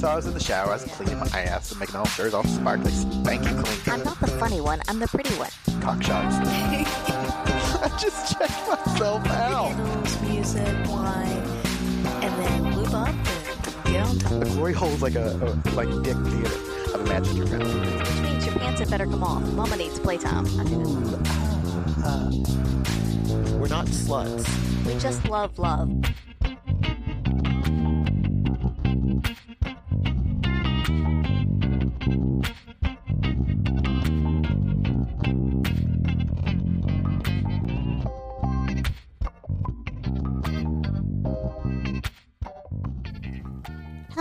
So I was in the shower, I was cleaning my ass and making all sure it's all sparkly, spanky clean. I'm not the funny one, I'm the pretty one. Cock shots. I just checked myself out. Candles, music, wine, and then lube up and get on top. The glory hole's like a, a like dick theater. I've imagined your mouth. Which means your pants had better come off. Mama needs playtime. Uh, we're not sluts. We just love love.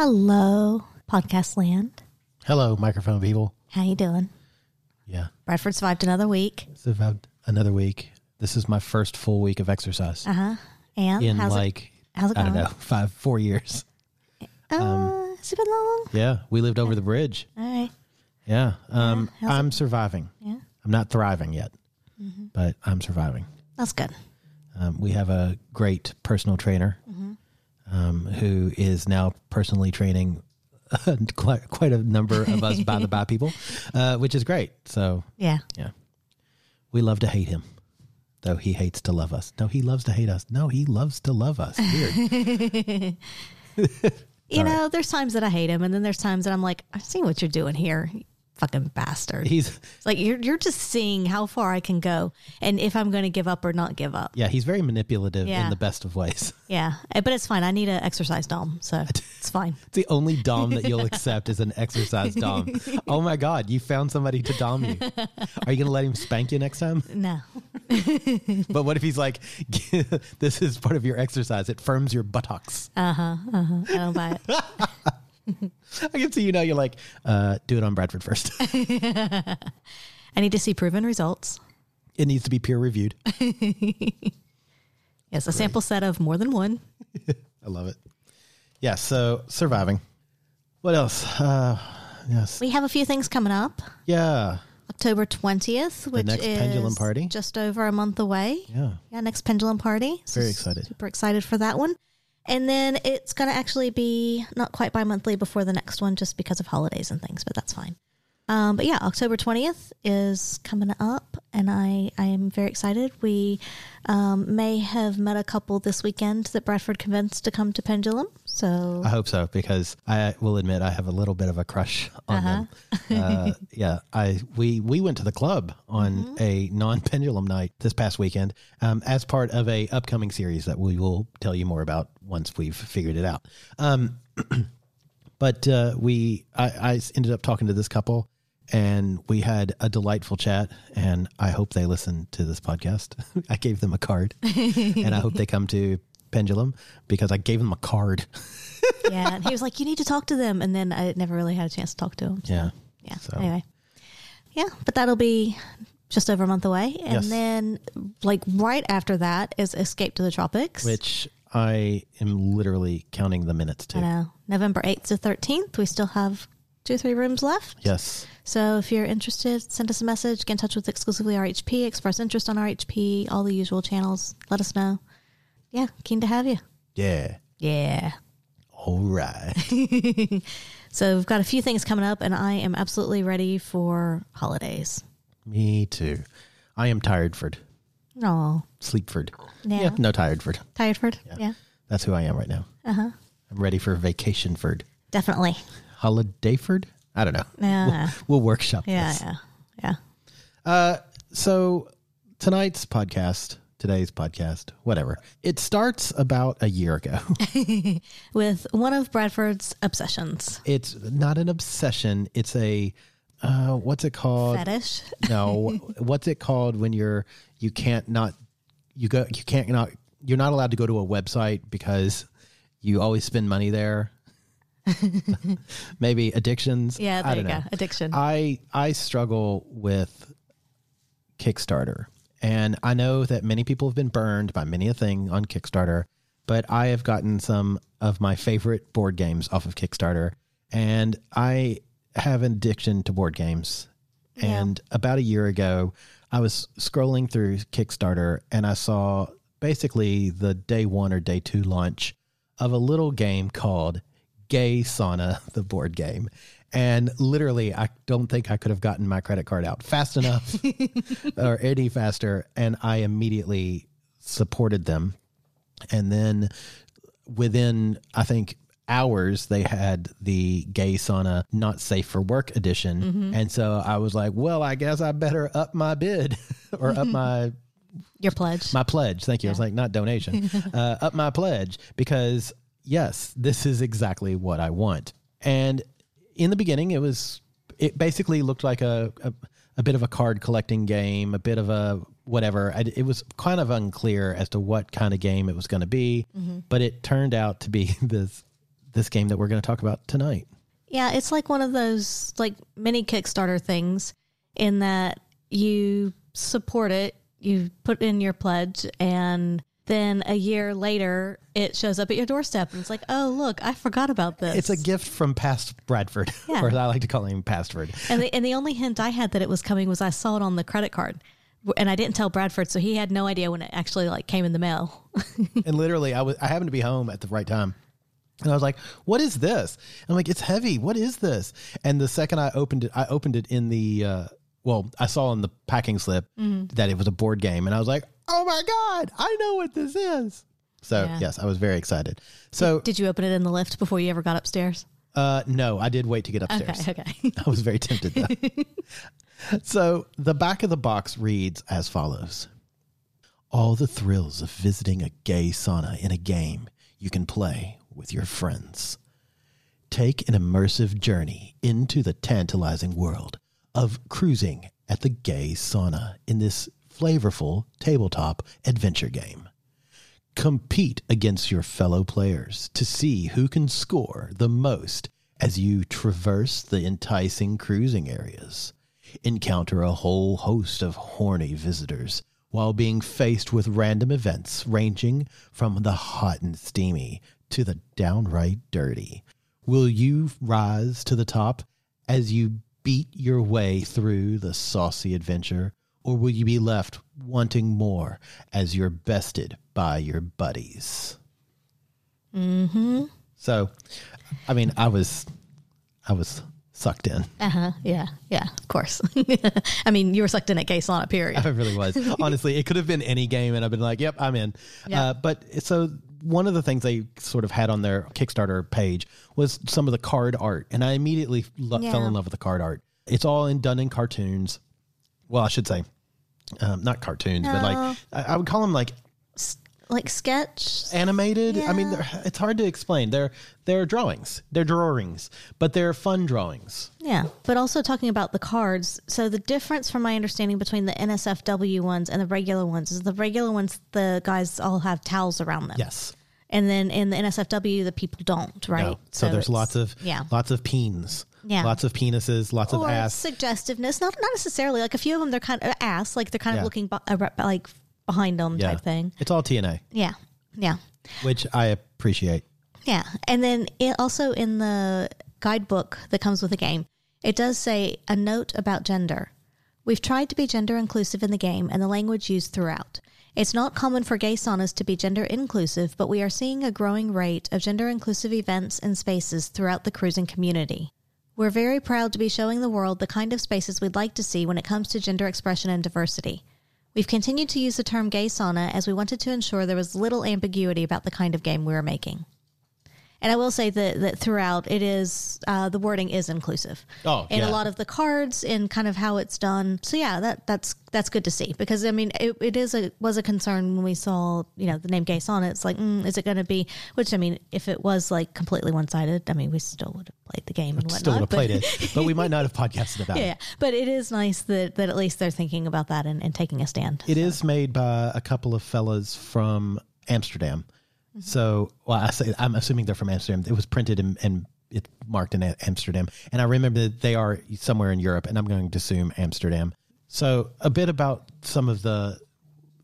Hello, podcast land. Hello, microphone people. How you doing? Yeah, Bradford survived another week. Survived another week. This is my first full week of exercise Uh huh. And in how's like it? How's it I going? don't know five four years. Uh, has it been long? Yeah, we lived over the bridge. All right. Yeah, um, how's I'm surviving. Yeah. I'm not thriving yet, but I'm surviving. That's good. Um, we have a great personal trainer um, who is now personally training quite, quite a number of us by the by people, uh, which is great. So Yeah. Yeah. We love to hate him, though he hates to love us. No, he loves to hate us. No, he loves to love us. Weird. You know, there's times that I hate him, and then there's times that I'm like, I see what you're doing here, fucking bastard. he's, It's like you're you're just seeing how far I can go, and if I'm going to give up or not give up. yeah, he's very manipulative Yeah. in the best of ways. Yeah, Uh, but it's fine. I need an exercise dom, so it's fine. It's the only Dom that you'll accept is an exercise Dom. Oh my God, you found somebody to Dom you. Are you going to let him spank you next time? No, But what if he's like, this is part of your exercise? It firms your buttocks. Uh huh. Uh huh. I don't buy it. I can see you now. You're like, uh, do it on Bradford first. I need to see proven results. it needs to be peer reviewed. Yes, a sample set of more than one. I love it. Yeah. So surviving. What else? Uh, yes. We have a few things coming up. Yeah. October 20th, which next is pendulum party. just over a month away. Yeah. Yeah, next pendulum party. So Very excited. Super excited for that one. And then it's going to actually be not quite bi monthly before the next one just because of holidays and things, but that's fine. Um, but yeah, October 20th is coming up, and I, I am very excited. We um, may have met a couple this weekend that Bradford convinced to come to Pendulum. So I hope so because I will admit I have a little bit of a crush on them. Uh, yeah, I we we went to the club on a non pendulum night this past weekend um, as part of a upcoming series that we will tell you more about once we've figured it out. Um, but uh, we I, I ended up talking to this couple and we had a delightful chat and i hope they listen to this podcast i gave them a card and i hope they come to pendulum because i gave them a card yeah, and he was like, "You need to talk to them," and then I never really had a chance to talk to him. so, yeah yeah. So- Anyway, yeah, but that'll be just over a month away, and Yes. then like right after that is Escape to the Tropics. which i am literally counting the minutes I to know November eighth to thirteenth. We still have two or three rooms left. yes So if you're interested, send us a message. Get in touch with exclusively RHP. Express interest on RHP. All the usual channels. Let us know. Yeah, keen to have you. yeah Yeah. all right So we've got a few things coming up, and I am absolutely ready for holidays. me too i am tiredford Oh, sleepford Yeah. yeah no tiredford Tiredford. Yeah. that's who i am right now uh-huh i'm ready for vacationford Definitely. Holidayford i don't know Yeah. we'll workshop Yeah. this Yeah. Yeah. Uh, so tonight's podcast, today's podcast, whatever, it starts about a year ago. With one of Bradford's obsessions. it's not an obsession. It's a, uh, what's it called? Fetish. No, what's it called when you're, you can't not, you go, you can't not, you're not allowed to go to a website because you always spend money there. Maybe addictions. Yeah, there I don't go. know. Addiction. I I struggle with Kickstarter, and I know that many people have been burned by many a thing on Kickstarter, but I have gotten some of my favorite board games off of Kickstarter, and I have an addiction to board games. And about a year ago, I was scrolling through Kickstarter and I saw basically the day one or day two launch of a little game called Gay Sauna, the board game. And literally, I don't think I could have gotten my credit card out fast enough or any faster. And I immediately supported them. And then within, I think, hours, they had the Gay Sauna Not Safe for Work edition. And so I was like, well, I guess I better up my bid or up my Your pledge. my pledge. Thank you. I was like, not donation. uh, up my pledge because yes, this is exactly what I want. And in the beginning, it was it basically looked like a a, a bit of a card collecting game, a bit of a whatever. I, it was kind of unclear as to what kind of game it was going to be, mm-hmm. but it turned out to be this this game that we're going to talk about tonight. Yeah, it's like one of those like mini Kickstarter things in that you support it, you put in your pledge, and then a year later it shows up at your doorstep and it's like, oh look, I forgot about this. It's a gift from past Bradford, Yeah. or I like to call him Pastford. and the and the only hint I had that it was coming was I saw it on the credit card. And I didn't tell Bradford, so he had no idea when it actually like came in the mail. and literally I was I happened to be home at the right time. And I was like, "What is this?" And I'm like, "It's heavy. What is this?" And the second I opened it, I opened it in the uh, well, I saw in the packing slip that it was a board game, and I was like, "Oh my god, I know what this is!" So Yeah. yes, I was very excited. So Did you open it in the lift before you ever got upstairs? uh, no, I did wait to get upstairs. Okay, okay. I was very tempted though. so the back of the box reads as follows All the thrills of visiting a gay sauna in a game you can play with your friends. Take an immersive journey into the tantalizing world of cruising at the gay sauna in this flavorful tabletop adventure game. Compete against your fellow players to see who can score the most as you traverse the enticing cruising areas. Encounter a whole host of horny visitors while being faced with random events ranging from the hot and steamy to the downright dirty. Will you rise to the top as you beat your way through the saucy adventure, or will you be left wanting more as you're bested by your buddies? Mm-hmm. So, I mean, I was, I was sucked in. Uh huh. Yeah. Yeah. Of course. I mean, you were sucked in at Gay Sauna, period. I really was. Honestly, it could have been any game, and I've been like, "Yep, I'm in." Yeah. Uh, but so one of the things they sort of had on their Kickstarter page was some of the card art, and I immediately lo- Yeah. fell in love with the card art. It's all in done in cartoons. Well, I should say, um, not cartoons, but like No. I, I would call them like Like sketch. animated. I mean, they're, it's hard to explain. They're they're drawings, they're drawings, but they're fun drawings. Yeah. But also talking about the cards. So the difference from my understanding between the NSFW ones and the regular ones is the regular ones, the guys all have towels around them. Yes. And then in the NSFW, the people don't, right? No. So, there's it's- lots of yeah. lots of peens. Yeah. Lots of penises, lots of ass. suggestiveness. Not not necessarily. Like a few of them, they're kind of ass. Like they're kind Yeah. of looking bu- like behind them yeah. type thing. It's all TNA. Yeah. Yeah. which I appreciate. Yeah. And then it also in the guidebook that comes with the game, it does say a note about gender. We've tried to be gender inclusive in the game and the language used throughout. It's not common for gay saunas to be gender inclusive, but we are seeing a growing rate of gender inclusive events and spaces throughout the cruising community. We're very proud to be showing the world the kind of spaces we'd like to see when it comes to gender expression and diversity. We've continued to use the term gay sauna as we wanted to ensure there was little ambiguity about the kind of game we were making. And I will say that, that throughout it is uh, the wording is inclusive. Oh, in yeah. a lot of the cards and kind of how it's done. So yeah, that that's that's good to see because I mean it, it is a was a concern when we saw you know the name Gay Sauna. It's like mm, is it going to be? Which I mean, if it was like completely one sided, I mean we still would have played the game and whatnot. Still would have but- played it, but we might not have podcasted about Yeah, it. Yeah, but it is nice that, that at least they're thinking about that and, and taking a stand. It is made by a couple of fellas from Amsterdam. So, well, I say I'm assuming they're from Amsterdam. It was printed and, and it marked in Amsterdam, and I remember that they are somewhere in Europe, and I'm going to assume Amsterdam. So, a bit about some of the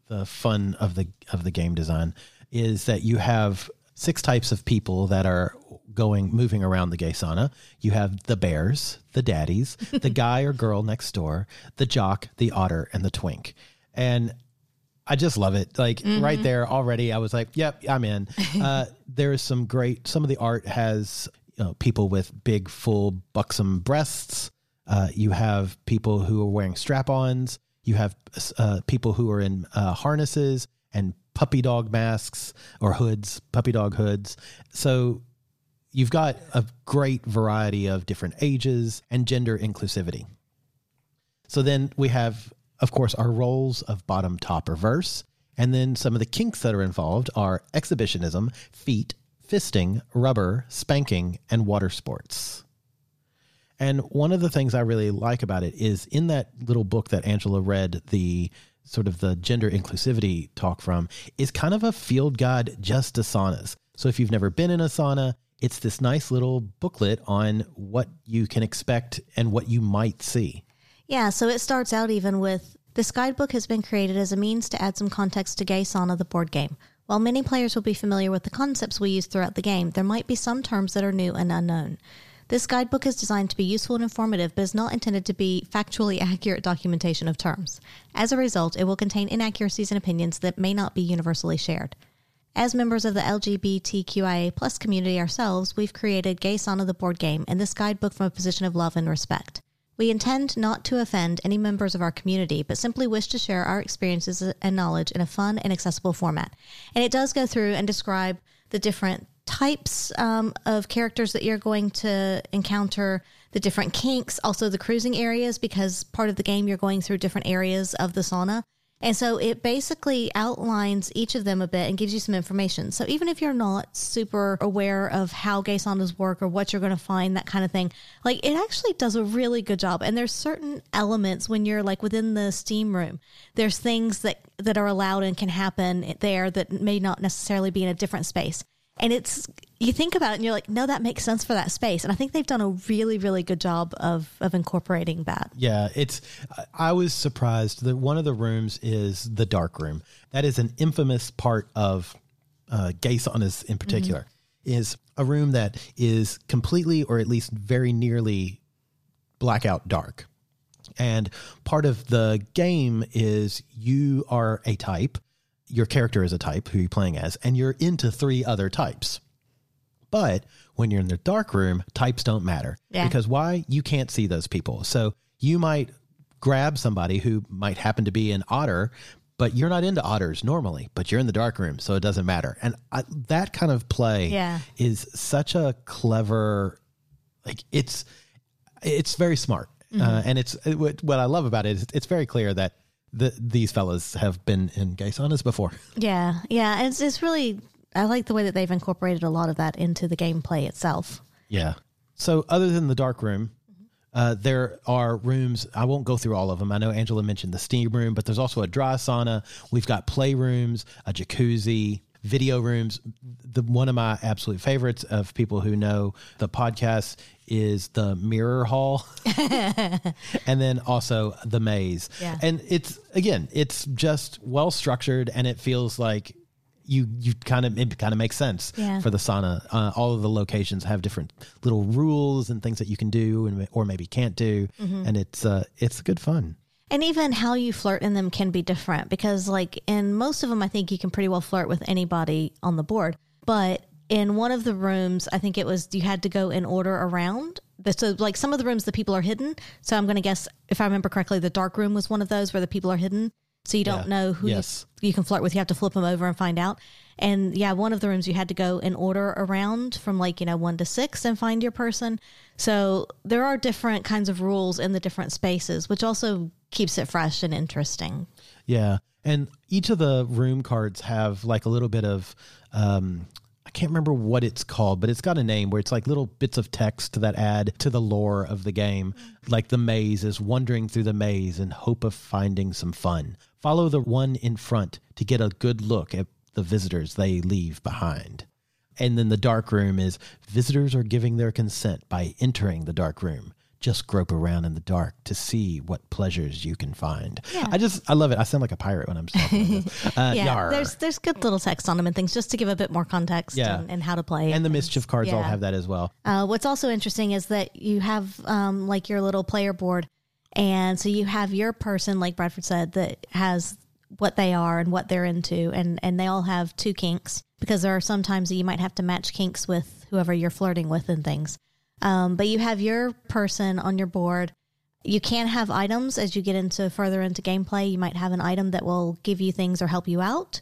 the fun of the of the game design is that you have six types of people that are going moving around the gay sauna. You have the bears, the daddies, the guy or girl next door, the jock, the otter, and the twink. And I just love it. Like right there already, I was like, "Yep, I'm in." Uh, there is some great. Some of the art has you know, people with big, full, buxom breasts. Uh, you have people who are wearing strap-ons. You have uh, people who are in uh, harnesses and puppy dog masks or hoods, puppy dog hoods. So you've got a great variety of different ages and gender inclusivity. So then we have, of course, our roles of bottom, top, or verse. And then some of the kinks that are involved are exhibitionism, feet, fisting, rubber, spanking, and water sports. And one of the things I really like about it is in that little book that Angela read, the sort of the gender inclusivity talk from, is kind of a field guide just to saunas. So if you've never been in a sauna, it's this nice little booklet on what you can expect and what you might see. Yeah, so it starts out even with this guidebook has been created as a means to add some context to Gay Sauna, the board game. While many players will be familiar with the concepts we use throughout the game, there might be some terms that are new and unknown. This guidebook is designed to be useful and informative, but is not intended to be factually accurate documentation of terms. As a result, it will contain inaccuracies and opinions that may not be universally shared. As members of the LGBTQIA plus community ourselves, we've created Gay Sauna the board game and this guidebook from a position of love and respect. We intend not to offend any members of our community, but simply wish to share our experiences and knowledge in a fun and accessible format. And it does go through and describe the different types um, of characters that you're going to encounter, the different kinks, also the cruising areas, because part of the game you're going through different areas of the sauna. And so it basically outlines each of them a bit and gives you some information. So even if you're not super aware of how gay saunas work or what you're going to find, that kind of thing, like it actually does a really good job. And there's certain elements when you're like within the steam room, there's things that, that are allowed and can happen there that may not necessarily be in a different space. And it's you think about it and you're like, no, that makes sense for that space. And I think they've done a really, really good job of of incorporating that. Yeah, it's. I was surprised that one of the rooms is the dark room. That is an infamous part of uh, gay saunas in particular. Is a room that is completely, or at least very nearly, blackout dark. And part of the game is you are a type, your character is a type who you're playing as, and you're into three other types. But when you're in the dark room, types don't matter. Yeah. Because why? You can't see those people. So you might grab somebody who might happen to be an otter, but you're not into otters normally, but you're in the dark room, so it doesn't matter. And I, that kind of play Yeah. is such a clever, like it's it's very smart, uh, and it's it, what what I love about it is it's very clear that the, these fellas have been in gay saunas before. Yeah, yeah. It's it's really I like the way that they've incorporated a lot of that into the gameplay itself. Yeah. So other than the dark room, uh, there are rooms. I won't go through all of them. I know Angela mentioned the steam room, but there's also a dry sauna. We've got playrooms, a jacuzzi, video rooms. The one of my absolute favorites of people who know the podcast is the mirror hall, and then also the maze. Yeah. And it's again, it's just well structured, and it feels like you you kind of it kind of makes sense Yeah. for the sauna. Uh, all of the locations have different little rules and things that you can do and or maybe can't do, Mm-hmm. and it's uh it's good fun. And even how you flirt in them can be different because, like, in most of them, I think you can pretty well flirt with anybody on the board. But in one of the rooms, I think it was you had to go in order around. So, like, some of the rooms, the people are hidden. So, I'm going to guess, if I remember correctly, the dark room was one of those where the people are hidden. So, you don't Yeah. know who Yes. you, you can flirt with. You have to flip them over and find out. And yeah, one of the rooms you had to go in order around from like, you know, one to six and find your person. So there are different kinds of rules in the different spaces, which also keeps it fresh and interesting. Yeah, and each of the room cards have like a little bit of. Um, I can't remember what it's called, but it's got a name where it's like little bits of text that add to the lore of the game. Like the maze is wandering through the maze in hope of finding some fun. Follow the one in front to get a good look at the visitors they leave behind. And then the dark room is visitors are giving their consent by entering the dark room. Just grope around in the dark to see what pleasures you can find. Yeah. I just, I love it. I sound like a pirate when I'm talking. Uh, yeah, yar. there's there's good little text on them and things just to give a bit more context Yeah. and, and how to play. and the mischief cards all have that as well. Uh, what's also interesting is that you have um, like your little player board, and so you have your person, like Bradford said, that has what they are and what they're into, and and they all have two kinks because there are some times that you might have to match kinks with whoever you're flirting with and things. Um, but you have your person on your board. You can have items as you get into further into gameplay. You might have an item that will give you things or help you out.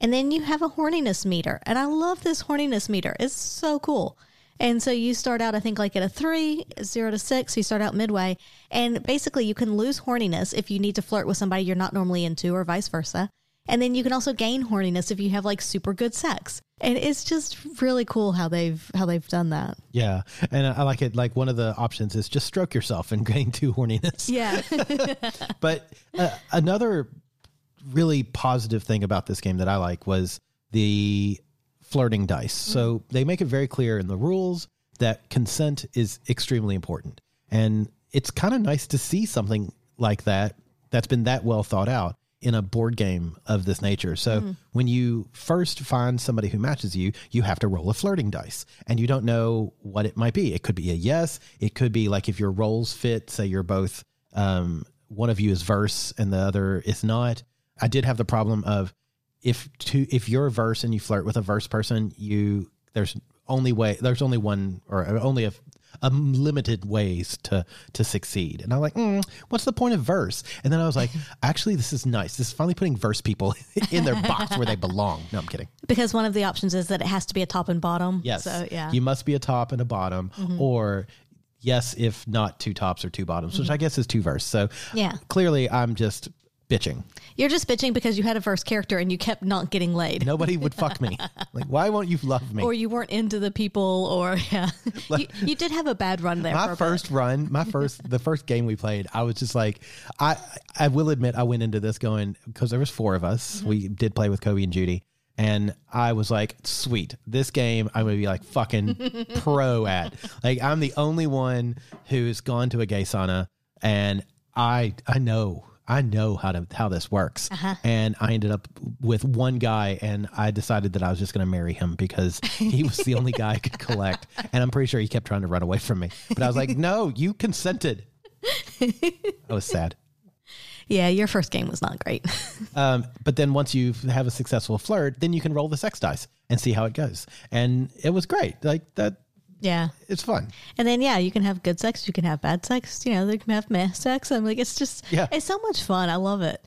And then you have a horniness meter. And I love this horniness meter. It's so cool. And so you start out, I think, like at a three, zero to six. You start out midway. And basically, you can lose horniness if you need to flirt with somebody you're not normally into, or vice versa. And then you can also gain horniness if you have like super good sex. And it's just really cool how they've how they've done that. Yeah, and I like it. Like one of the options is just stroke yourself and gain two horniness. Yeah. But uh, another really positive thing about this game that I like was the flirting dice. So they make it very clear in the rules that consent is extremely important. And it's kind of nice to see something like that that's been that well thought out in a board game of this nature. So when you first find somebody who matches you, you have to roll a flirting dice and you don't know what it might be. It could be a yes, it could be like if your roles fit, say you're both um, one of you is verse and the other is not. I did have the problem of if two if you're a verse and you flirt with a verse person, you there's only way there's only one or only a, a limited ways to to succeed. And I'm like, mm, what's the point of verse? And then I was like, actually, this is nice. This is finally putting verse people in their box where they belong. No, I'm kidding. because one of the options is that it has to be a top and bottom. Yes. So yeah. Mm-hmm. You must be a top and a bottom, or yes, if not two tops or two bottoms, which I guess is two verse. So Mm-hmm. Yeah. clearly I'm just bitching. You're just bitching because you had a first character and you kept not getting laid. Nobody would fuck me. Like, why won't you love me? Or you weren't into the people, or yeah, you, you did have a bad run there. my first run, my first, the first game we played, I was just like, I, I will admit, I went into this going because there was four of us. Mm-hmm. We did play with Coby and Judy, and I was like, sweet, this game I'm gonna be like fucking pro at. Like, I'm the only one who's gone to a gay sauna, and I, I know. I know how to how this works, Uh-huh. and I ended up with one guy, and I decided that I was just going to marry him because he was the only guy I could collect, and I'm pretty sure he kept trying to run away from me. But I was like, "No, you consented." I was sad. Yeah, your first game was not great. Um, but then once you have a successful flirt, then you can roll the sex dice and see how it goes, and it was great. Like that, yeah. it's fun. And then yeah, you can have good sex, you can have bad sex, you know, they can have meh sex. I'm like, it's just Yeah. it's so much fun. I love it.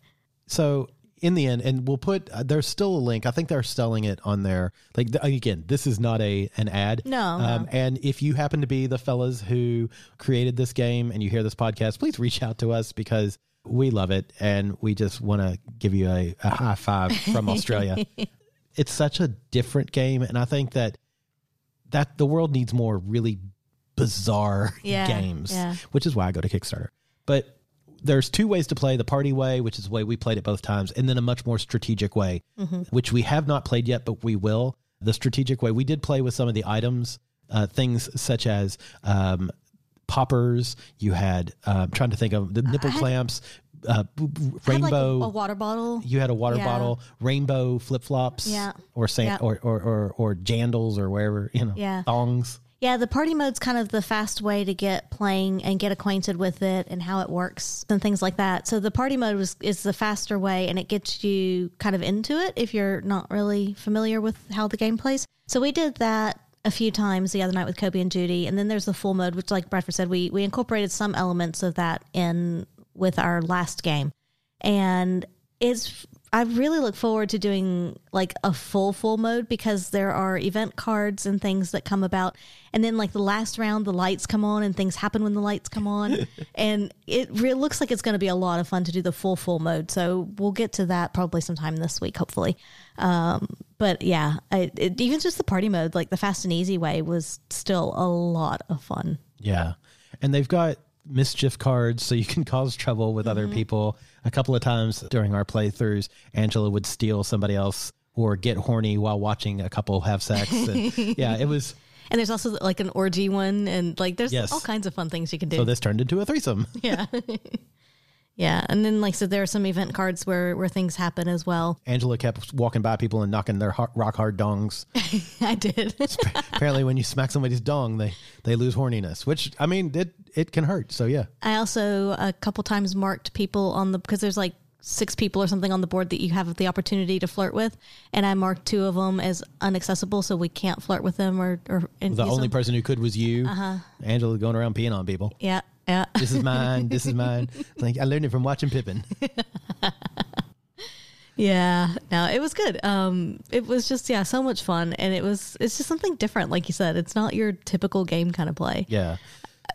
So in the end, and we'll put uh, there's still a link. I think they're selling it on there. Like th- again, this is not a an ad. No, Um, no. and if you happen to be the fellas who created this game and you hear this podcast, please reach out to us because we love it and we just want to give you a, a high five from Australia. it's such a different game, and I think that that the world needs more really bizarre Yeah, games, yeah. which is why I go to Kickstarter. But there's two ways to play the party way, which is the way we played it both times, and then a much more strategic way, which we have not played yet, but we will. The strategic way, we did play with some of the items, uh, things such as um, poppers. You had, uh, I'm trying to think of the nipple clamps, uh, b- b- I had, like, a- rainbow. a, water bottle. you had a water Yeah. bottle, rainbow flip flops, Yeah. or, sand, Yeah. or, or or or jandals or wherever you know, Yeah. thongs. Yeah, the party mode's kind of the fast way to get playing and get acquainted with it and how it works and things like that. So the party mode is, is the faster way and it gets you kind of into it if you're not really familiar with how the game plays. So we did that a few times the other night with Coby and Judy. And then there's the full mode, which like Bradford said, we we incorporated some elements of that in with our last game. And it's I really look forward to doing like a full full mode because there are event cards and things that come about. And then like the last round the lights come on and things happen when the lights come on. And it looks like it's going to be a lot of fun to do the full full mode. So we'll get to that probably sometime this week hopefully. Um, but yeah I, it, even just the party mode like the fast and easy way was still a lot of fun. Yeah. And they've got mischief cards so you can cause trouble with other mm-hmm. people. A couple of times during our playthroughs, Angela would steal somebody else or get horny while watching a couple have sex. And, yeah, it was. And there's also like an orgy one, and like there's Yes. all kinds of fun things you can do. So this turned into a threesome. yeah. yeah. And then, like, so there are some event cards where, where things happen as well. Angela kept walking by people and knocking their rock hard dongs. I did. Apparently, when you smack somebody's dong, they they lose horniness, which I mean, it it can hurt. So yeah, I also a couple times marked people on the, because there's like six people or something on the board that you have the opportunity to flirt with. And I marked two of them as unaccessible, so we can't flirt with them or, or the only them. person who could was you. Uh-huh. Angela going around peeing on people. Yeah. Yeah. This is mine. this is mine. Like I learned it from watching Pippin. Yeah, no, it was good. Um, it was just yeah, so much fun, and it was it's just something different. Like you said, it's not your typical game kind of play. Yeah.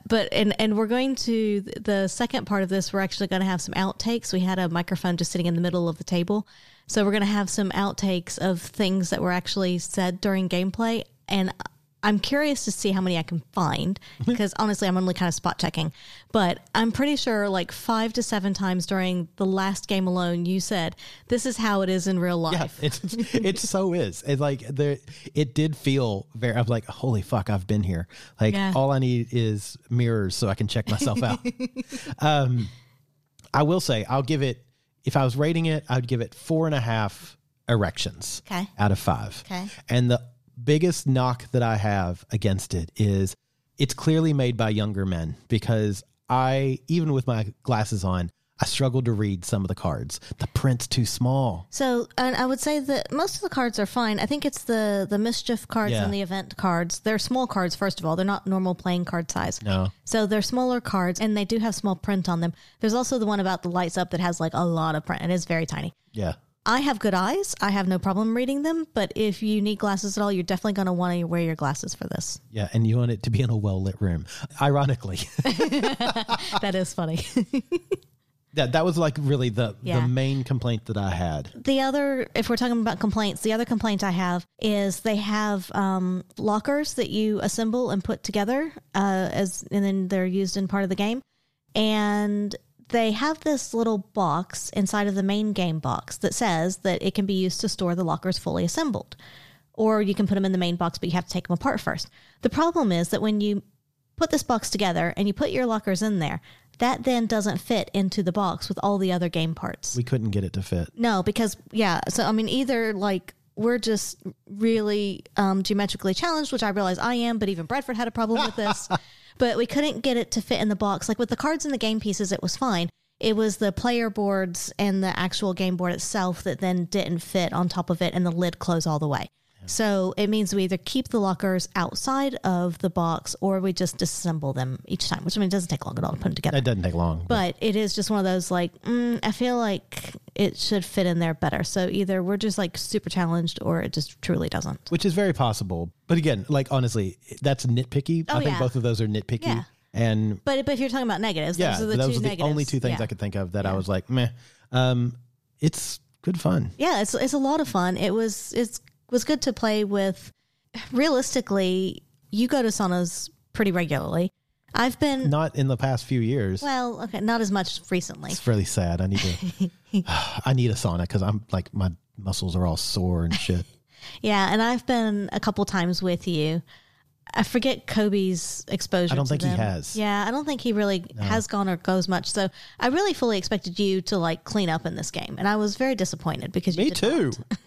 But and and we're going to the second part of this. We're actually going to have some outtakes. We had a microphone just sitting in the middle of the table, so we're going to have some outtakes of things that were actually said during gameplay. And I'm curious to see how many I can find because honestly, I'm only kind of spot checking. But I'm pretty sure like five to seven times during the last game alone, you said this is how it is in real Yeah, life. it's it so is. It's like there. It did feel very. I'm like, holy fuck, I've been here. Like Yeah. all I need is mirrors so I can check myself out. um, I will say, I'll give it. If I was rating it, I'd give it four and a half erections. Okay. Out of five. Okay. And the biggest knock that I have against it is it's clearly made by younger men because I, even with my glasses on, I struggled to read some of the cards. The print's too small. So, and I would say that most of the cards are fine. I think it's the the mischief cards Yeah. and the event cards. They're small cards. First of all, they're not normal playing card size. No. So they're smaller cards, and they do have small print on them. There's also the one about the lights up that has like a lot of print. And It is very tiny. Yeah. I have good eyes. I have no problem reading them. But if you need glasses at all, you're definitely going to want to wear your glasses for this. Yeah, and you want it to be in a well lit room. Ironically, that is funny. that that was like really the Yeah. the main complaint that I had. the other if we're talking about complaints the other complaint i have is they have um, lockers that you assemble and put together uh, as and then they're used in part of the game and they have this little box inside of the main game box that says that it can be used to store the lockers fully assembled or you can put them in the main box but you have to take them apart first the problem is that when you put this box together and you put your lockers in there that then doesn't fit into the box with all the other game parts We couldn't get it to fit. no, because yeah. So I mean, either like we're just really um, geometrically challenged, which I realize I am, but even Bradford had a problem with this. but we couldn't get it to fit in the box. Like with the cards and the game pieces, it was fine. It was the player boards and the actual game board itself that then didn't fit on top of it, and the lid closed all the way. So it means we either keep the lockers outside of the box or we just disassemble them each time, which I mean, it doesn't take long at all to put them together It doesn't take long. but it is just one of those like mm, i feel like it should fit in there better so either we're just like super challenged or it just truly doesn't which is very possible. But again, like honestly, that's nitpicky. I Oh, think yeah. both of those are nitpicky. Yeah. And but but if you're talking about negatives yeah, those are the those two are the only two things yeah. I could think of that I was like, meh. Um, it's good fun. yeah it's, it's a lot of fun it was it's was good to play with realistically you go to saunas pretty regularly i've been Not in the past few years. well okay not as much recently It's really sad. I need to. I need a sauna because I'm like my muscles are all sore and shit. yeah and i've been a couple times with you I forget Coby's exposure. I don't think he has. Yeah, I don't think he really has gone or goes much. So I really fully expected you to like clean up in this game, and I was very disappointed because you Me too.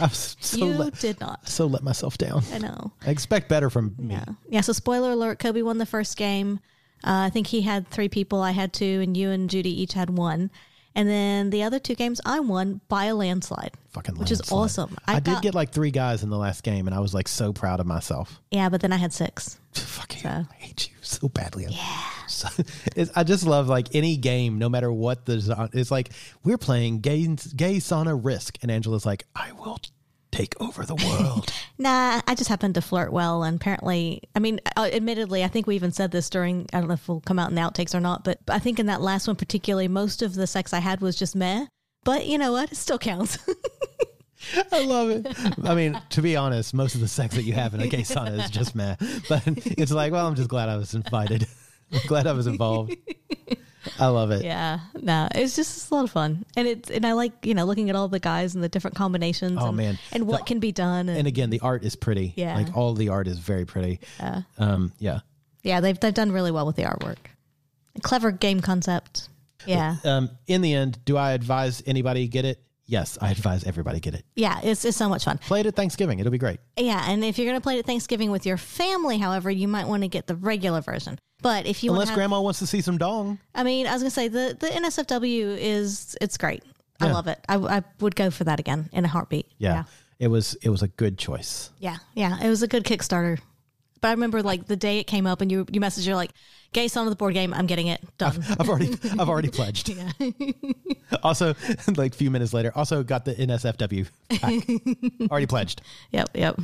I was so you let, did not. so let myself down. I know. I expect better from me. Yeah. Yeah. So spoiler alert: Kobe won the first game. Uh, I think he had three people. I had two, and you and Judy each had one. And then the other two games I won by a landslide, Fucking which is awesome. I, did got- get like three guys in the last game, and I was like so proud of myself. yeah, but then I had six. Fucking, So- I hate you so badly. Yeah. So, it's, I just love like any game, no matter what the. It's like we're playing gay, gay sauna risk, and Angela's like, I will take over the world. Nah, I just happened to flirt well, and apparently, I mean, uh, admittedly, I think we even said this during. I don't know if we'll come out in the outtakes or not, but I think in that last one particularly, most of the sex I had was just meh. But you know what? It still counts. I love it. I mean, to be honest, most of the sex that you have in a gay sauna is just meh. But it's like, well, I'm just glad I was invited. I'm glad I was involved. I love it. Yeah, no, it's just a lot of fun, and it's and I like you know looking at all the guys and the different combinations. Oh, and, man. and what The- can be done. And, And again, the art is pretty. Yeah. Like all the art is very pretty. Yeah. Um, yeah. yeah, they've they've done really well with the artwork. A clever game concept. Yeah, Um, in the end, do I advise anybody get it? Yes, I advise everybody get it. yeah, it's it's so much fun. Play it at Thanksgiving. It'll be great. Yeah, and if you're gonna play it at Thanksgiving with your family, however, you might want to get the regular version. But if you Unless want, grandma wants to see some dong. I mean, I was gonna say the the NSFW is it's great. I Yeah. love it. I, I would go for that again in a heartbeat. Yeah. yeah. It was it was a good choice. Yeah, yeah, it was a good Kickstarter. But I remember like the day it came up and you you messaged you're like, "Gay Sauna the board game, I'm getting it done." I've already I've already pledged. Yeah. also, like a few minutes later, also got the NSFW already pledged. yep, yep.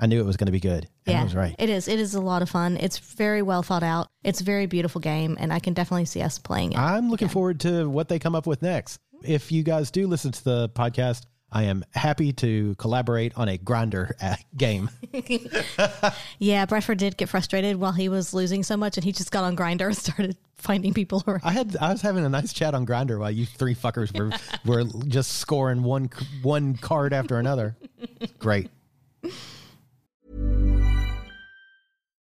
I knew it was going to be good. And Yeah, I was right. It is. It is a lot of fun. It's very well thought out. It's a very beautiful game, and I can definitely see us playing it. I'm looking forward to what they come up with next. If you guys do listen to the podcast, I am happy to collaborate on a Grindr uh, game. yeah, Bradford did get frustrated while he was losing so much, and he just got on Grindr and started finding people around. I had I was having a nice chat on Grindr while you three fuckers were were just scoring one one card after another. Great.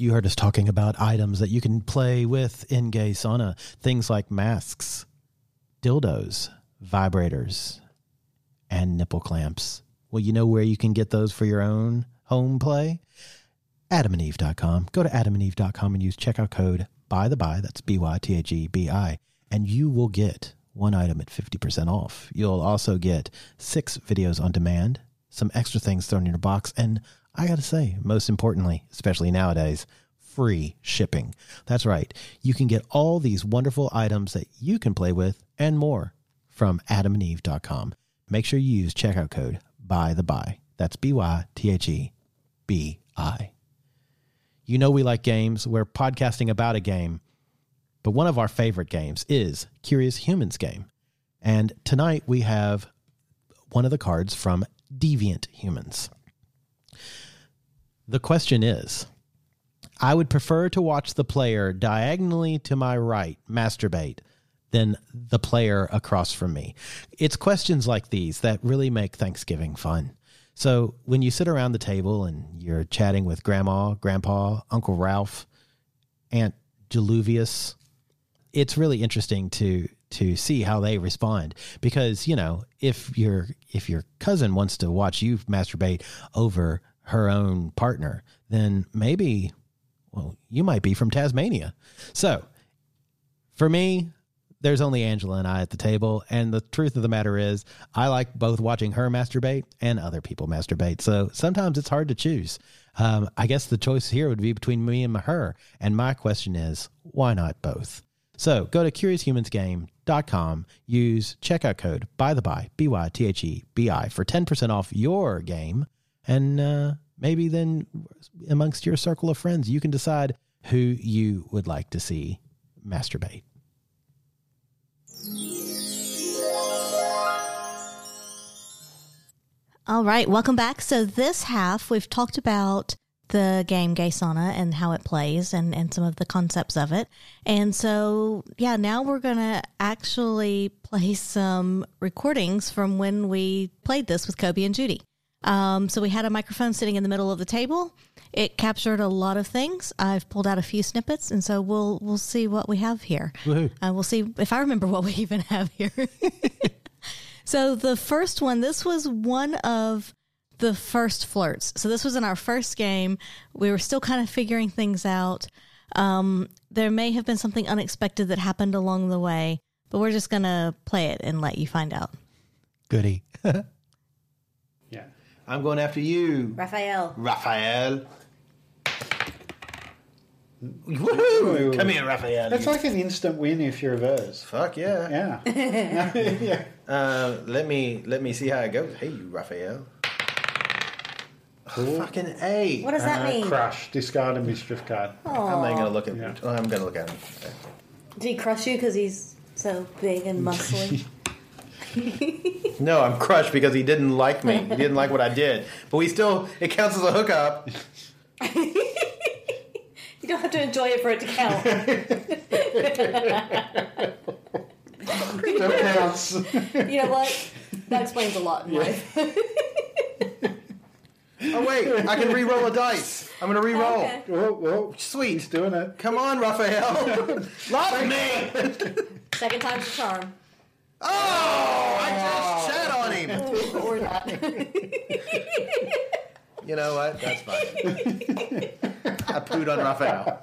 You heard us talking about items that you can play with in Gay Sauna. Things like masks, dildos, vibrators, and nipple clamps. Well, you know where you can get those for your own home play? adamandeve.com. Go to adamandeve.com and use checkout code by the by, that's B Y T H E B I, and you will get one item at 50% off. You'll also get six videos on demand, some extra things thrown in your box, and I got to say, most importantly, especially nowadays, free shipping. That's right. You can get all these wonderful items that you can play with and more from adamandeve.com. Make sure you use checkout code by the by. That's B Y T H E B I. You know, we like games. We're podcasting about a game, but one of our favorite games is Curious Humans game. And tonight we have one of the cards from Deviant Humans. The question is I would prefer to watch the player diagonally to my right masturbate than the player across from me. It's questions like these that really make Thanksgiving fun. So when you sit around the table and you're chatting with grandma, grandpa, Uncle Ralph, Aunt Jeluvius, it's really interesting to to see how they respond because you know if your if your cousin wants to watch you masturbate over her own partner then maybe well you might be from Tasmania. So for me there's only Angela and I at the table and the truth of the matter is I like both watching her masturbate and other people masturbate. So sometimes it's hard to choose. Um, I guess the choice here would be between me and her and my question is why not both? So go to CuriousHumansGame.com, use checkout code by the by, B Y T H E B I, for 10% off your game. And uh, maybe then amongst your circle of friends, you can decide who you would like to see masturbate. All right, welcome back. So this half we've talked about the game Gay Sauna and how it plays and, and some of the concepts of it. And so yeah, now we're gonna actually play some recordings from when we played this with Coby and Judy. Um, so we had a microphone sitting in the middle of the table. It captured a lot of things. I've pulled out a few snippets, and so we'll we'll see what we have here. Woohoo. Uh, we'll see if I remember what we even have here. so the first one, this was one of the first flirts. So this was in our first game. We were still kind of figuring things out. Um, there may have been something unexpected that happened along the way, but we're just gonna play it and let you find out. Goody. Yeah. I'm going after you, Raphael. Raphael. Woohoo! Come here, Raphael. That's like an instant win if you're reverse. Fuck yeah. Yeah. yeah. Uh, let me let me see how it goes. Hey, you, Raphael. Fucking A. What does that Uh, mean? crush. Discard a mischief card. How am I gonna look at? Yeah. Oh, I'm gonna look at him. Did he crush you because he's so big and muscly? No, I'm crushed because he didn't like me. He didn't like what I did. But we still, it counts as a hookup. you don't have to enjoy it for it to count. Still counts. you know what? That explains a lot in life. Oh wait, I can re-roll a dice. I'm gonna re-roll. Oh, okay. Whoa, whoa. Sweet. He's doing it. Come on, Raphael. Love me. Second time's a charm. Oh, I just shat on him. or not. You know what? That's fine. I pooed on Raphael.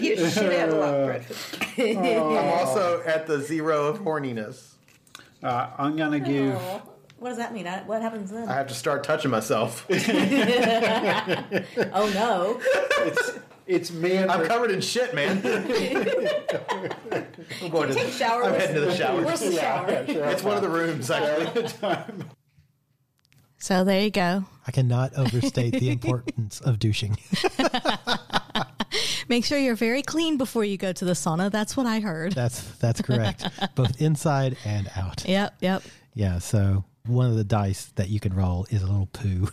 You should have a lot, Griffin. I'm also at the zero of horniness. Uh, I'm going to give. What does that mean? I- What happens then? I have to start touching myself. oh no! It's, it's me and I'm covered in shit, man. I'm going to. Take a shower. I'm Where's- heading to the shower. Where's the shower? It's one of the rooms, actually. So there you go. I cannot overstate the importance of douching. Make sure you're very clean before you go to the sauna. That's what I heard. That's that's correct, both inside and out. Yep, yep. Yeah. So one of the dice that you can roll is a little poo.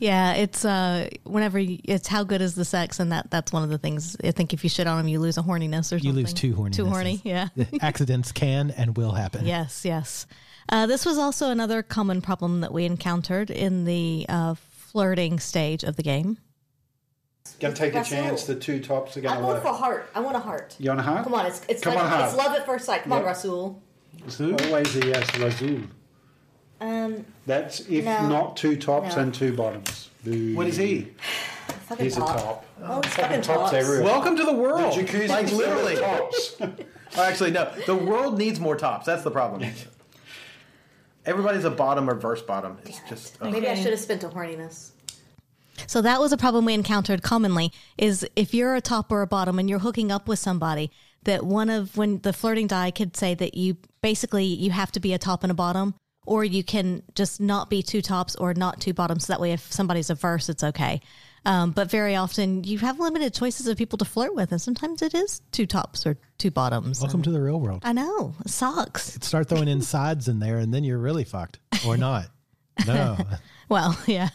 Yeah, it's uh whenever you, it's how good is the sex, and that that's one of the things. I think if you shit on them, you lose a horniness or something. You lose two horny. Too horny, yeah. Accidents can and will happen. yes, yes. Uh, this was also another common problem that we encountered in the uh, flirting stage of the game. Going to take a Russell. chance. The two tops are going I'm to going work. for a heart. I want a heart. You want a heart? Come on, it's it's Come like, on, heart. it's love at first sight. Come on, Yep. Rasul. Always a yes, Razul. Um, That's if No. not two tops No. and two bottoms. Boo. What is he? fucking He's a top. top. Oh, it's Fucking fucking tops tops. everywhere. Welcome to the world. The jacuzzi like literally. tops. Oh, actually, no. The world needs more tops. That's the problem. Everybody's a bottom or verse bottom. It's just oh. Maybe I should have spent a horniness. So that was a problem we encountered commonly is if you're a top or a bottom and you're hooking up with somebody that one of when the flirting die could say that you basically you have to be a top and a bottom or you can just not be two tops or not two bottoms so that way if somebody's a verse it's okay. Um, but very often you have limited choices of people to flirt with and sometimes it is two tops or two bottoms. welcome and- to the real world. I know. It sucks. Start throwing in sides in there, and then you're really fucked, or not. No. Well, yeah,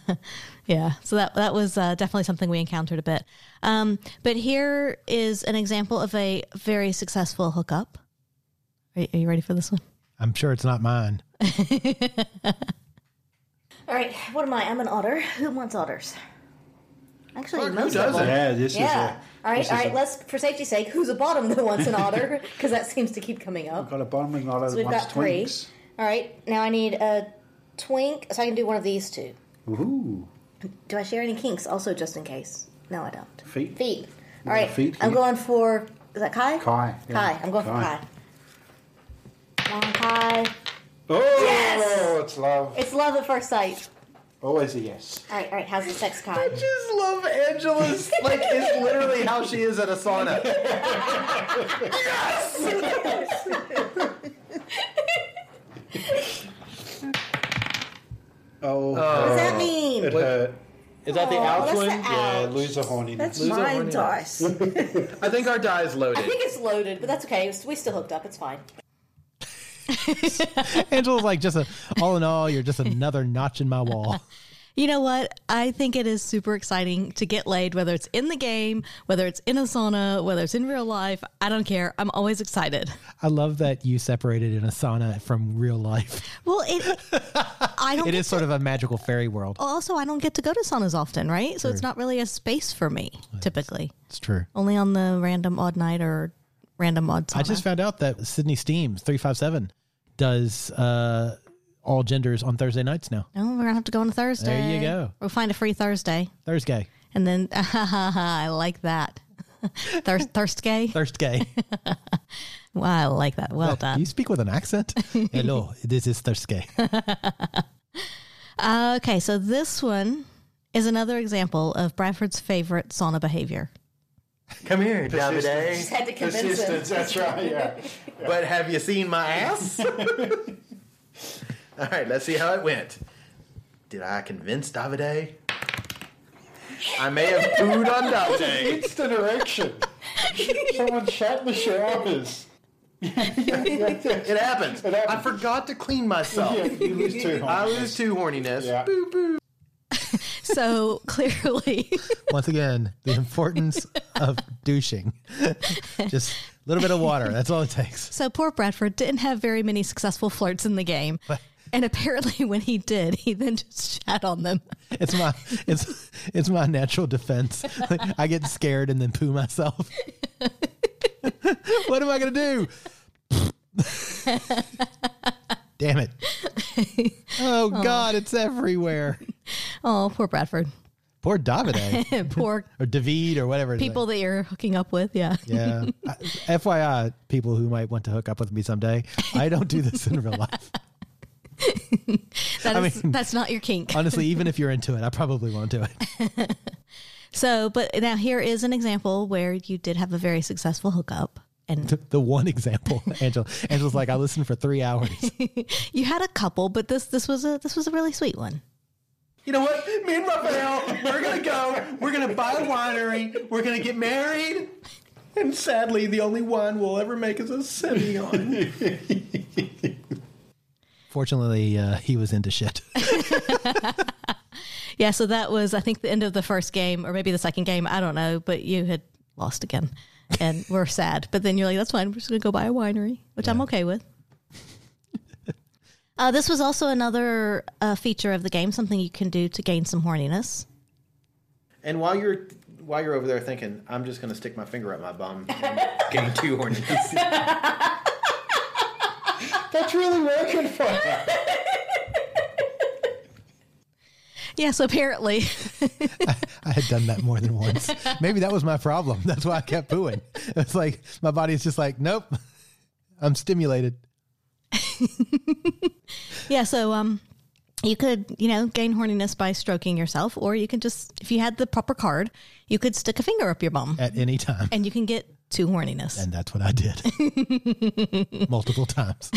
yeah. So that that was uh, definitely something we encountered a bit. Um, but here is an example of a very successful hookup. Are are you ready for this one? I'm sure it's not mine. All right. What am I? I'm an otter. Who wants otters? Actually, Fuck, who most of them. Yeah, this Yeah. is all right. this All is right. a- Let's, for safety's sake, who's a bottom that wants an otter? Because that seems to keep coming a. up. Got a bottom and not a So we've wants got three. twinks. All right. Now I need a twink, so I can do one of these two. Ooh. Do I share any kinks? Also, just in case. No, I don't. Feet. Feet. All Yeah, feet, I'm going for. Is that Kai? Kai. yeah. Kai. I'm going for Kai. Come on, Oh, Yes! it's love. It's love at first sight. Always a yes. All right, all right. How's the sex, Kai? I just love Angela's. Like, it's literally how she is at a sauna. yes. Oh, What does that mean? it hurt. Is that the Oh, ouch that's one? the Yeah, ouch. lose a horniness. That's Lose a my horny dice. I think our die is loaded. I think it's loaded, but that's okay. We still hooked up. It's fine. Angela's like just a. All in all, you're just another notch in my wall. You know what? I think it is super exciting to get laid, whether it's in the game, whether it's in a sauna, whether it's in real life. I don't care. I'm always excited. I love that you separated in a sauna from real life. Well, it. I don't. It is sort of a magical fairy world. Also, I don't get to go to saunas often, right? So it's not really a space for me typically. It's true. Only on the random odd night or random sauna. I just found out that Sydney Steams 357 does uh, all genders on Thursday nights now. Oh, we're gonna have to go on a Thursday. There you go. We'll find a free Thursday, Thursday. and then I like that. Thirst, Thursday. Thursday. Wow, I like that. Well done. you speak with an accent? Hello, this is Thursday. Uh, okay, so this one is another example of Bradford's favorite sauna behavior. Come here, Davide. Had to convince him. Persistence, that's right, yeah. But have you seen my ass? All right, let's see how it went. Did I convince Davide? I may have pooed on Davide. Instant erection. Someone shat in the showers. It happens. It happens. I forgot to clean myself. Yeah, you lose two I hormones. lose two horniness. Yeah. Boo boo. So clearly, Once again, the importance of douching. Just a little bit of water. That's all it takes. so poor Bradford didn't have very many successful flirts in the game. And apparently, when he did, he then just shat on them. It's my it's it's my natural defense. I get scared and then poo myself. what am I gonna do? Damn it. Oh God, it's everywhere. Oh, poor Bradford. Poor Davide. Eh? poor or David or whatever. it is. people that you're hooking up with. Yeah. Yeah. I- FYI, people who might want to hook up with me someday, I don't do this in real life. That is, mean- that's not your kink. Honestly, even if you're into it, I probably won't do it. So, but now here is an example where you did have a very successful hookup. And The one example, Angela, Angela's like, I listened for three hours. you had a couple, but this this was a this was a really sweet one. You know what? Me and Raphael, we're gonna go. We're gonna buy a winery. We're gonna get married. And sadly, the only wine we'll ever make is a Semillon. Fortunately, uh, he was into shit. Yeah, so that was I think the end of the first game or maybe the second game, I don't know, but you had lost again. And we're sad. But then you're like, that's fine, we're just gonna go buy a winery, which I'm okay with. Uh, this was also another uh, feature of the game, something you can do to gain some horniness. and while you're while you're over there thinking, I'm just gonna stick my finger up my bum and getting two horniness. That's really working for you. Yeah, so apparently I had done that more than once. Maybe that was my problem. That's why I kept pooing. It's like my body's just like, nope, I'm stimulated. Yeah, so um you could, you know, gain horniness by stroking yourself, or you can just if you had the proper card, you could stick a finger up your bum at any time. and you can get two horniness. And that's what I did multiple times.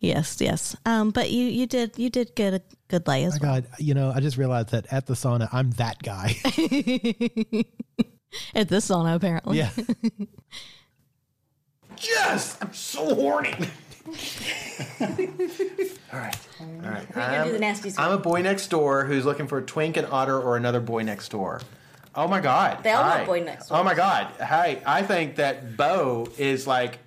yes, yes. Um but you you did you did get a good lay as My well. God, you know, I just realized that at the sauna, I'm that guy. At this sauna apparently. yeah. yes, I'm so horny. All right, all right. We're gonna do the nasty I'm a boy next door who's looking for a twink and otter or another boy next door. Oh my god. They all Hi. have boy next door. Oh my god. Hey, I think that Bo is like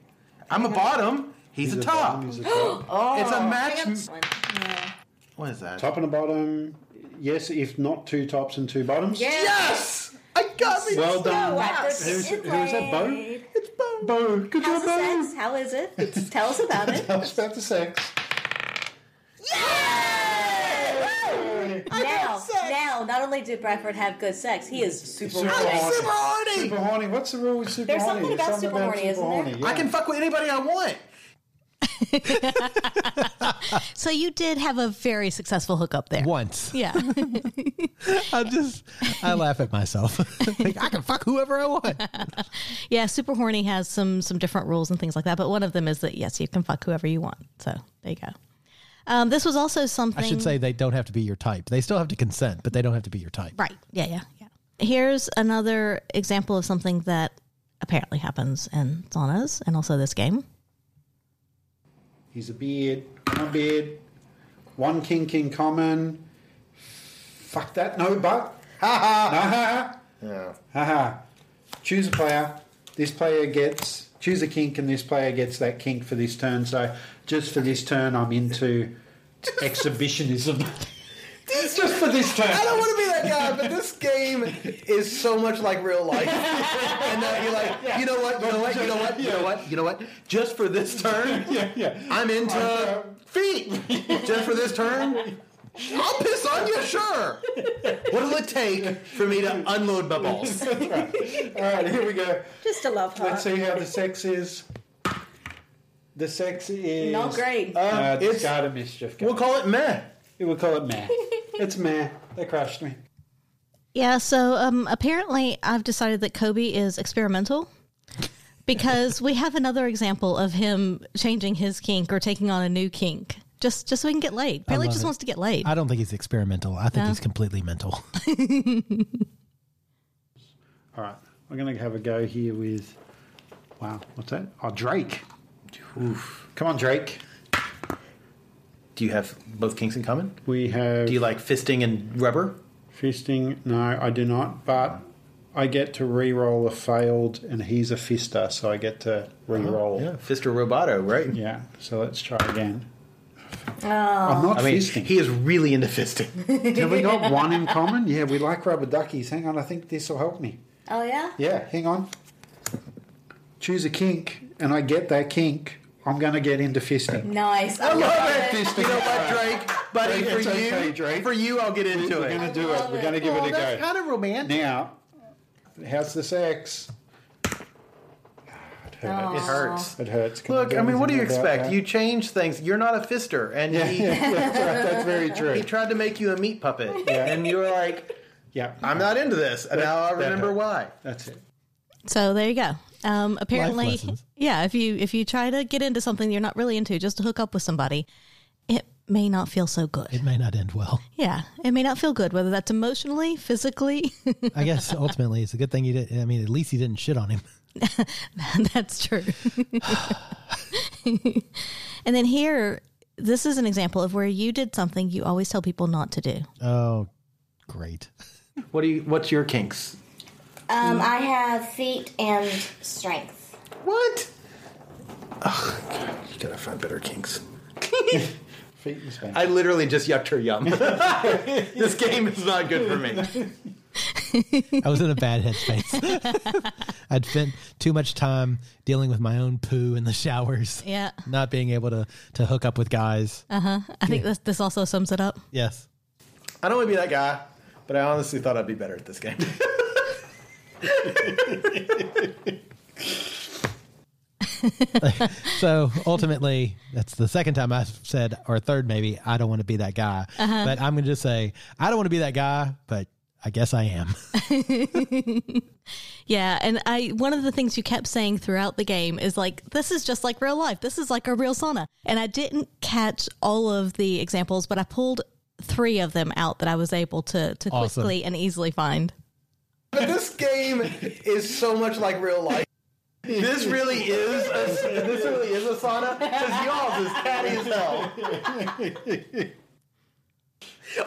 I'm a bottom, he's, a top. bottom, he's a top. Oh, it's a Bring match. up one. Yeah. What is that? Top and a bottom. Yes, if not two tops and two bottoms. Yeah. Yes! I got me. Well done. Wow. Who's, who's that, Bo? It's Bo. Bo. Good How's job, the Bo. sex? How is it? Tell us about it. Tell us about the sex. now, now, not only did Bradford have good sex, he is super Super horny. horny. Super horny. Super horny. What's the rule with super horny? There's horny? something There's about super horny, isn't there? yeah. I can fuck with anybody I want. So you did have a very successful hookup there. Once. Yeah. I just, I laugh at myself. Like, I can fuck whoever I want. yeah, super horny has some some different rules and things like that, but one of them is that yes, you can fuck whoever you want. So there you go. Um, this was also something I should say they don't have to be your type. They still have to consent, but they don't have to be your type. Right. Yeah, yeah, yeah. Here's another example of something that apparently happens in saunas and also this game. He's a beard, one beard, one kink in common, Fuck that. No, but. Ha ha. No, ha ha. Yeah. Ha ha. Choose a player. This player gets. Choose a kink, and this player gets that kink for this turn. So, just for this turn, I'm into exhibitionism. just for this turn. I don't want to be that guy, but this game is so much like real life. and uh, you're like, you know what, you know what, you know what, you know what, you know what? Just for this turn, Yeah, yeah. I'm into feet. Just for this turn, I'll piss on you, sure. What'll it take for me to unload my balls? All right, here we go. Just a love Let's heart. see how the sex is. The sex is Not great. Uh, Uh, it's it's- got a mischief. We'll call it meh. We'll call it meh. it's meh. They crushed me. Yeah, so um, apparently I've decided that Coby is experimental because we have another example of him changing his kink or taking on a new kink just just so he can get laid. Apparently, just it. wants to get laid. I don't think he's experimental. I think No? he's completely mental. All right, we're going to have a go here with. Wow, what's that? Oh, Drake. Oof. Come on, Drake. Do you have both kinks in common? We have Do you like fisting and rubber? Fisting. No, I do not. But I get to re-roll a failed, and he's a fister, so I get to oh, re-roll. Yeah, Fister roboto, right? Yeah, so let's try again. Oh. I'm not I mean, fisting. he is really into fisting. Have we got one in common? Yeah, we like rubber duckies. Hang on, I think this will help me. Oh yeah. Yeah, hang on. Choose a kink, and I get that kink. I'm going to get into fisting. Nice. I love it. Fisting. You know what, Drake? Buddy, Drake, for you, okay, Drake. for you, I'll get into it. We're going to do it. We're going to give Oh, it a that's go. kind of romantic. Now, how's the sex? It hurts. It hurts. It hurts. Can Look, I mean, what do you expect? that? You change things. You're not a fister, and Yeah, he yeah, that's right. That's very true. he tried to make you a meat puppet, Yeah. and you were like, Yeah, "I'm not into this," and That- now I remember why. That's it. So there you go. Um, apparently, yeah. If you if you try to get into something you're not really into, just to hook up with somebody, it may not feel so good. It may not end well. yeah, it may not feel good, whether that's emotionally, physically. I guess ultimately it's a good thing you did. I mean, at least you didn't shit on him. that's true. and then here, this is an example of where you did something you always tell people not to do. Oh, great. What do you? What's your kinks? Um, I have feet and strength. What? Oh, God, you gotta find better kinks. Feet and spank. I literally just yucked her yum. this game is not good for me. I was in a bad headspace. I'd spent too much time dealing with my own poo in the showers. Yeah. Not being able to to hook up with guys. Uh huh. I think this this also sums it up. Yes. I don't want to be that guy, but I honestly thought I'd be better at this game. So ultimately, that's the second time I've said, or third maybe, I don't want to be that guy. Uh-huh. But I'm going to just say, I don't want to be that guy, but I guess I am. Yeah, and I one of the things you kept saying throughout the game is like this is just like real life. This is like a real sauna. And I didn't catch all of the examples, but I pulled 3 of them out that I was able to to Awesome. quickly and easily find. But this game is so much like real life. This really is a, this really is a sauna because y'all's is catty as hell.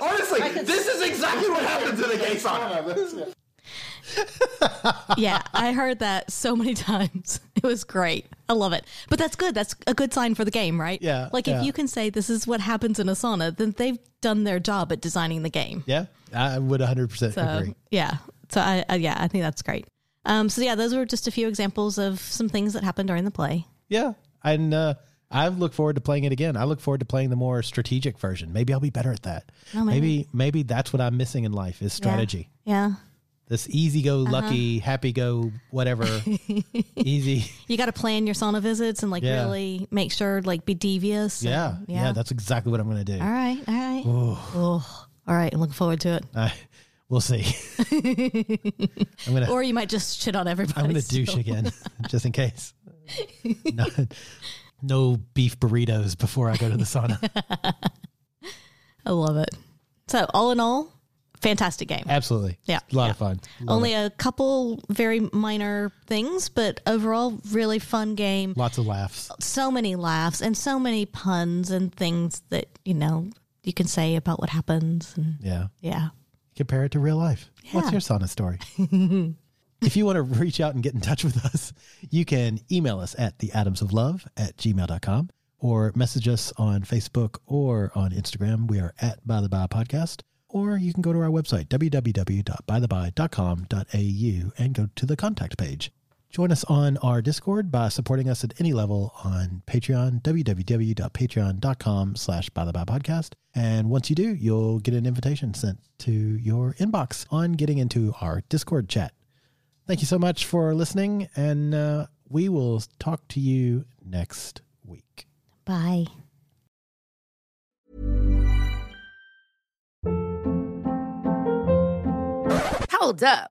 Honestly, this is exactly what happens in a gay sauna. Yeah, I heard that so many times. It was great. I love it. But that's good. That's a good sign for the game, right? Yeah, Like yeah. if you can say this is what happens in a sauna, then they've done their job at designing the game. Yeah. I would 100% So agree. yeah, so I, I yeah I think that's great. Um, so yeah, those were just a few examples of some things that happened during the play. Yeah. And uh, I look forward to playing it again. I look forward to playing the more strategic version. Maybe I'll be better at that. Oh, maybe. maybe maybe that's what I'm missing in life is strategy. Yeah, This easy go Uh-huh. lucky, happy go whatever. easy. you got to plan your sauna visits and like Yeah. really make sure like be devious. and- Yeah, yeah. that's exactly what I'm going to do. all right. All right. Oh, all right. I'm looking forward to it. Uh, we'll see. I'm to Or you might just shit on everybody. I'm going to douche again just in case. No, no beef burritos before I go to the sauna. I love it. So all in all, fantastic game. Absolutely. Yeah, A lot yeah. of fun. Love Only it. a couple very minor things, but overall, really fun game. lots of laughs. so many laughs and so many puns and things that you know you can say about what happens and Yeah. yeah compare it to real life. What's your sauna story? if you want to reach out and get in touch with us, you can email us at the atoms of love at gmail.com or message us on Facebook or on Instagram. We are at By the Bi Podcast. Or you can go to our website, www.bythebi.com.au, and go to the contact page. Join us on our Discord by supporting us at any level on Patreon, www.patreon.com slash by the bi podcast. And once you do, you'll get an invitation sent to your inbox on getting into our Discord chat. Thank you so much for listening, and uh, we will talk to you next week. Bye. Hold up.